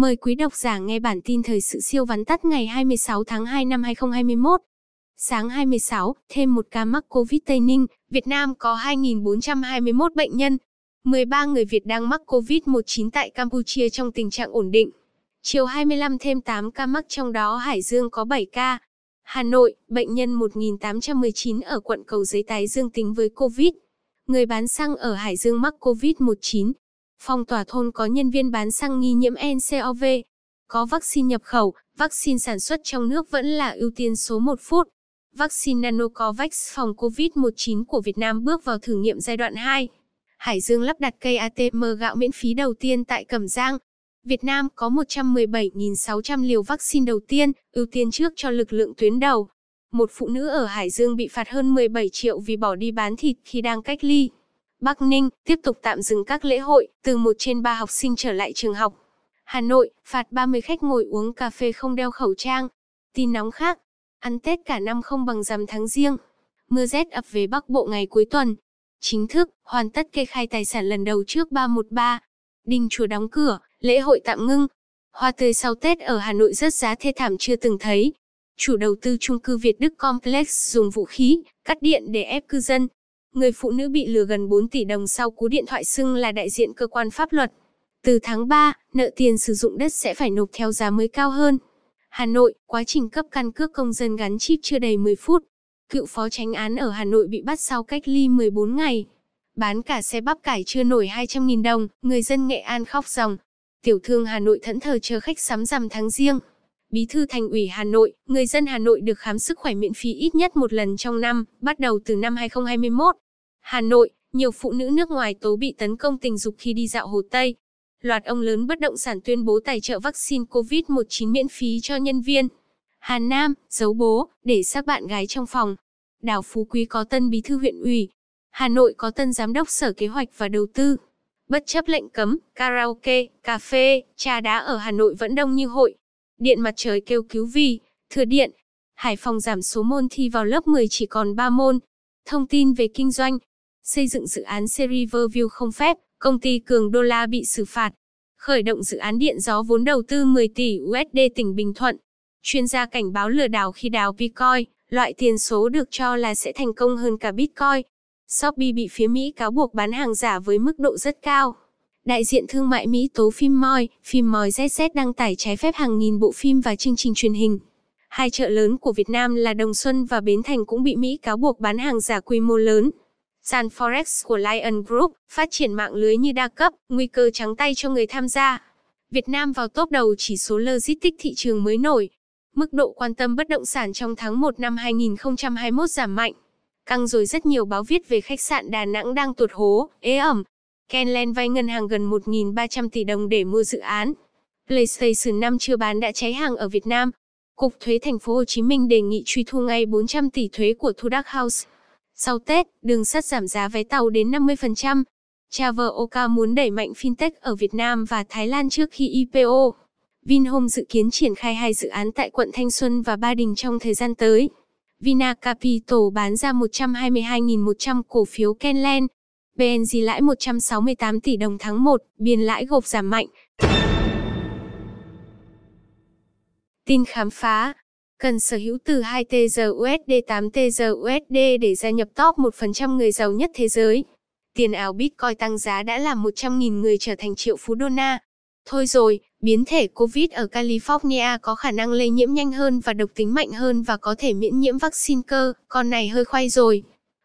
Mời quý độc giả nghe bản tin thời sự siêu vắn tắt ngày 26 tháng 2 năm 2021. Sáng 26, thêm một ca mắc Covid Tây Ninh, Việt Nam có 2.421 bệnh nhân. 13 người Việt đang mắc Covid-19 tại Campuchia trong tình trạng ổn định. Chiều 25 thêm 8 ca mắc trong đó Hải Dương có 7 ca. Hà Nội, bệnh nhân 1.819 ở quận Cầu Giấy tái dương tính với Covid. Người bán xăng ở Hải Dương mắc Covid-19. Phong tỏa thôn có nhân viên bán xăng nghi nhiễm NCOV. Có vaccine nhập khẩu, vaccine sản xuất trong nước vẫn là ưu tiên số 1 phút. Vaccine Nanocovax phòng COVID-19 của Việt Nam bước vào thử nghiệm giai đoạn 2. Hải Dương lắp đặt cây ATM gạo miễn phí đầu tiên tại Cẩm Giang. Việt Nam có 117.600 liều vaccine đầu tiên, ưu tiên trước cho lực lượng tuyến đầu. Một phụ nữ ở Hải Dương bị phạt hơn 17 triệu vì bỏ đi bán thịt khi đang cách ly. Bắc Ninh tiếp tục tạm dừng các lễ hội, từ 1 trên 3 học sinh trở lại trường học. Hà Nội phạt 30 khách ngồi uống cà phê không đeo khẩu trang. Tin nóng khác, ăn Tết cả năm không bằng rằm tháng riêng. Mưa rét ập về Bắc Bộ ngày cuối tuần. Chính thức, hoàn tất kê khai tài sản lần đầu trước 313. Đình chùa đóng cửa, lễ hội tạm ngưng. Hoa tươi sau Tết ở Hà Nội rất giá thê thảm chưa từng thấy. Chủ đầu tư chung cư Việt Đức Complex dùng vũ khí, cắt điện để ép cư dân, người phụ nữ bị lừa gần 4 tỷ đồng sau cú điện thoại xưng là đại diện cơ quan pháp luật. Từ tháng 3, nợ tiền sử dụng đất sẽ phải nộp theo giá mới cao hơn. Hà Nội, quá trình cấp căn cước công dân gắn chip chưa đầy 10 phút. Cựu phó tránh án ở Hà Nội bị bắt sau cách ly 14 ngày. Bán cả xe bắp cải chưa nổi 200.000 đồng, người dân Nghệ An khóc ròng. Tiểu thương Hà Nội thẫn thờ chờ khách sắm rằm tháng riêng. Bí thư Thành ủy Hà Nội, người dân Hà Nội được khám sức khỏe miễn phí ít nhất một lần trong năm, bắt đầu từ năm 2021. Hà Nội, nhiều phụ nữ nước ngoài tố bị tấn công tình dục khi đi dạo Hồ Tây. Loạt ông lớn bất động sản tuyên bố tài trợ vaccine COVID-19 miễn phí cho nhân viên. Hà Nam, giấu bố, để xác bạn gái trong phòng. Đào Phú Quý có tân bí thư huyện ủy. Hà Nội có tân giám đốc sở kế hoạch và đầu tư. Bất chấp lệnh cấm, karaoke, cà phê, trà đá ở Hà Nội vẫn đông như hội. Điện mặt trời kêu cứu vì, thừa điện. Hải Phòng giảm số môn thi vào lớp 10 chỉ còn 3 môn. Thông tin về kinh doanh. Xây dựng dự án series Riverview không phép, công ty Cường Đô La bị xử phạt. Khởi động dự án điện gió vốn đầu tư 10 tỷ USD tỉnh Bình Thuận. Chuyên gia cảnh báo lừa đảo khi đào Bitcoin, loại tiền số được cho là sẽ thành công hơn cả Bitcoin. Shopee bị phía Mỹ cáo buộc bán hàng giả với mức độ rất cao. Đại diện thương mại Mỹ tố phim Moi, phim Moi ZZ đăng tải trái phép hàng nghìn bộ phim và chương trình truyền hình. Hai chợ lớn của Việt Nam là Đồng Xuân và Bến Thành cũng bị Mỹ cáo buộc bán hàng giả quy mô lớn. Sàn Forex của Lion Group phát triển mạng lưới như đa cấp, nguy cơ trắng tay cho người tham gia. Việt Nam vào top đầu chỉ số logistics thị trường mới nổi. Mức độ quan tâm bất động sản trong tháng 1 năm 2021 giảm mạnh. Căng rồi rất nhiều báo viết về khách sạn Đà Nẵng đang tuột hố, ế ẩm, Kenland vay ngân hàng gần 1.300 tỷ đồng để mua dự án. PlayStation 5 chưa bán đã cháy hàng ở Việt Nam. Cục thuế thành phố Hồ Chí Minh đề nghị truy thu ngay 400 tỷ thuế của Thu Đắc House. Sau Tết, đường sắt giảm giá vé tàu đến 50%. Traveloka muốn đẩy mạnh fintech ở Việt Nam và Thái Lan trước khi IPO. Vinhome dự kiến triển khai hai dự án tại quận Thanh Xuân và Ba Đình trong thời gian tới. Vina Capital bán ra 122.100 cổ phiếu Kenland, BNG lãi 168 tỷ đồng tháng 1, biên lãi gộp giảm mạnh. Tin khám phá Cần sở hữu từ 2 TR USD 8 TR USD để gia nhập top 1% người giàu nhất thế giới. Tiền ảo Bitcoin tăng giá đã làm 100.000 người trở thành triệu phú đô na. Thôi rồi, biến thể COVID ở California có khả năng lây nhiễm nhanh hơn và độc tính mạnh hơn và có thể miễn nhiễm vaccine cơ, con này hơi khoai rồi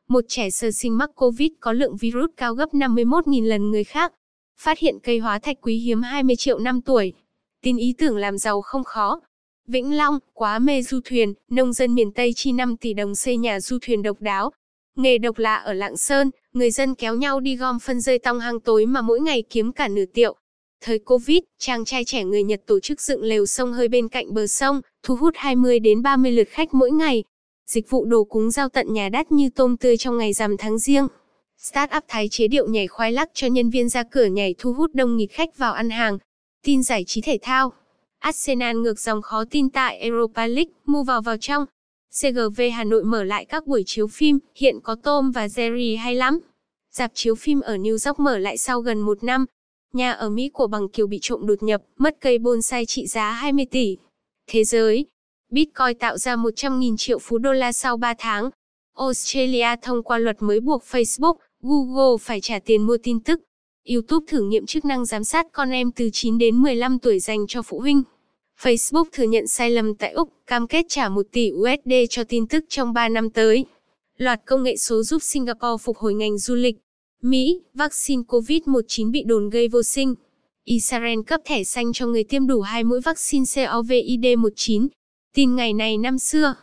một trẻ sơ sinh mắc COVID có lượng virus cao gấp 51.000 lần người khác. Phát hiện cây hóa thạch quý hiếm 20 triệu năm tuổi. Tin ý tưởng làm giàu không khó. Vĩnh Long, quá mê du thuyền, nông dân miền Tây chi 5 tỷ đồng xây nhà du thuyền độc đáo. Nghề độc lạ ở Lạng Sơn, người dân kéo nhau đi gom phân rơi tong hang tối mà mỗi ngày kiếm cả nửa tiệu. Thời Covid, chàng trai trẻ người Nhật tổ chức dựng lều sông hơi bên cạnh bờ sông, thu hút 20 đến 30 lượt khách mỗi ngày. Dịch vụ đồ cúng giao tận nhà đắt như tôm tươi trong ngày rằm tháng riêng. Startup Thái chế điệu nhảy khoai lắc cho nhân viên ra cửa nhảy thu hút đông nghịt khách vào ăn hàng. Tin giải trí thể thao. Arsenal ngược dòng khó tin tại Europa League, mua vào vào trong. CGV Hà Nội mở lại các buổi chiếu phim, hiện có Tom và Jerry hay lắm. Dạp chiếu phim ở New York mở lại sau gần một năm. Nhà ở Mỹ của bằng Kiều bị trộm đột nhập, mất cây bonsai trị giá 20 tỷ. Thế giới Bitcoin tạo ra 100.000 triệu phú đô la sau 3 tháng. Australia thông qua luật mới buộc Facebook, Google phải trả tiền mua tin tức. YouTube thử nghiệm chức năng giám sát con em từ 9 đến 15 tuổi dành cho phụ huynh. Facebook thừa nhận sai lầm tại Úc, cam kết trả 1 tỷ USD cho tin tức trong 3 năm tới. Loạt công nghệ số giúp Singapore phục hồi ngành du lịch. Mỹ, vaccine COVID-19 bị đồn gây vô sinh. Israel cấp thẻ xanh cho người tiêm đủ hai mũi vaccine COVID-19. Tin ngày này năm xưa.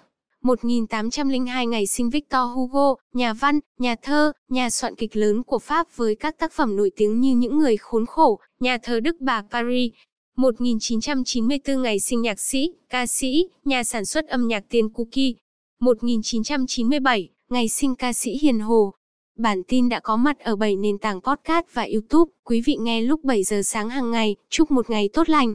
1802 ngày sinh Victor Hugo, nhà văn, nhà thơ, nhà soạn kịch lớn của Pháp với các tác phẩm nổi tiếng như Những người khốn khổ, Nhà thờ Đức Bà Paris. 1994 ngày sinh nhạc sĩ, ca sĩ, nhà sản xuất âm nhạc Tiền Cookie. 1997, ngày sinh ca sĩ Hiền Hồ. Bản tin đã có mặt ở 7 nền tảng podcast và YouTube. Quý vị nghe lúc 7 giờ sáng hàng ngày. Chúc một ngày tốt lành.